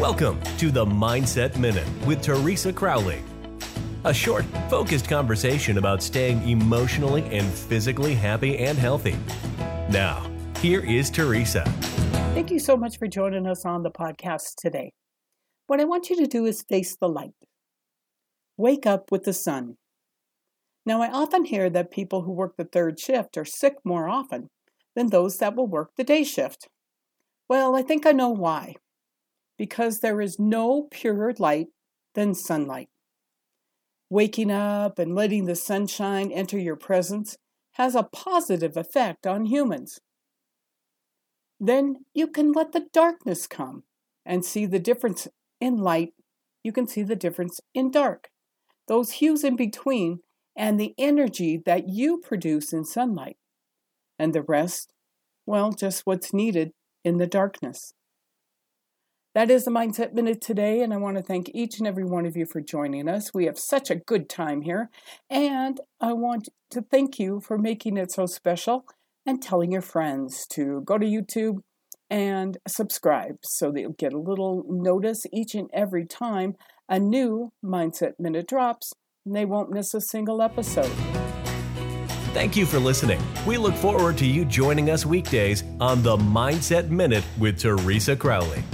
Welcome to the Mindset Minute with Teresa Crowley. A short, focused conversation about staying emotionally and physically happy and healthy. Now, here is Teresa. Thank you so much for joining us on the podcast today. What I want you to do is face the light. Wake up with the sun. Now, I often hear that people who work the third shift are sick more often than those that will work the day shift. Well, I think I know why because there is no purer light than sunlight. Waking up and letting the sunshine enter your presence has a positive effect on humans. Then you can let the darkness come and see the difference in light. You can see the difference in dark, those hues in between, and the energy that you produce in sunlight. And the rest, well, just what's needed in the darkness. That is the Mindset Minute today, and I want to thank each and every one of you for joining us. We have such a good time here, and I want to thank you for making it so special and telling your friends to go to YouTube and subscribe so that you'll get a little notice each and every time a new Mindset Minute drops, and they won't miss a single episode. Thank you for listening. We look forward to you joining us weekdays on the Mindset Minute with Teresa Crowley.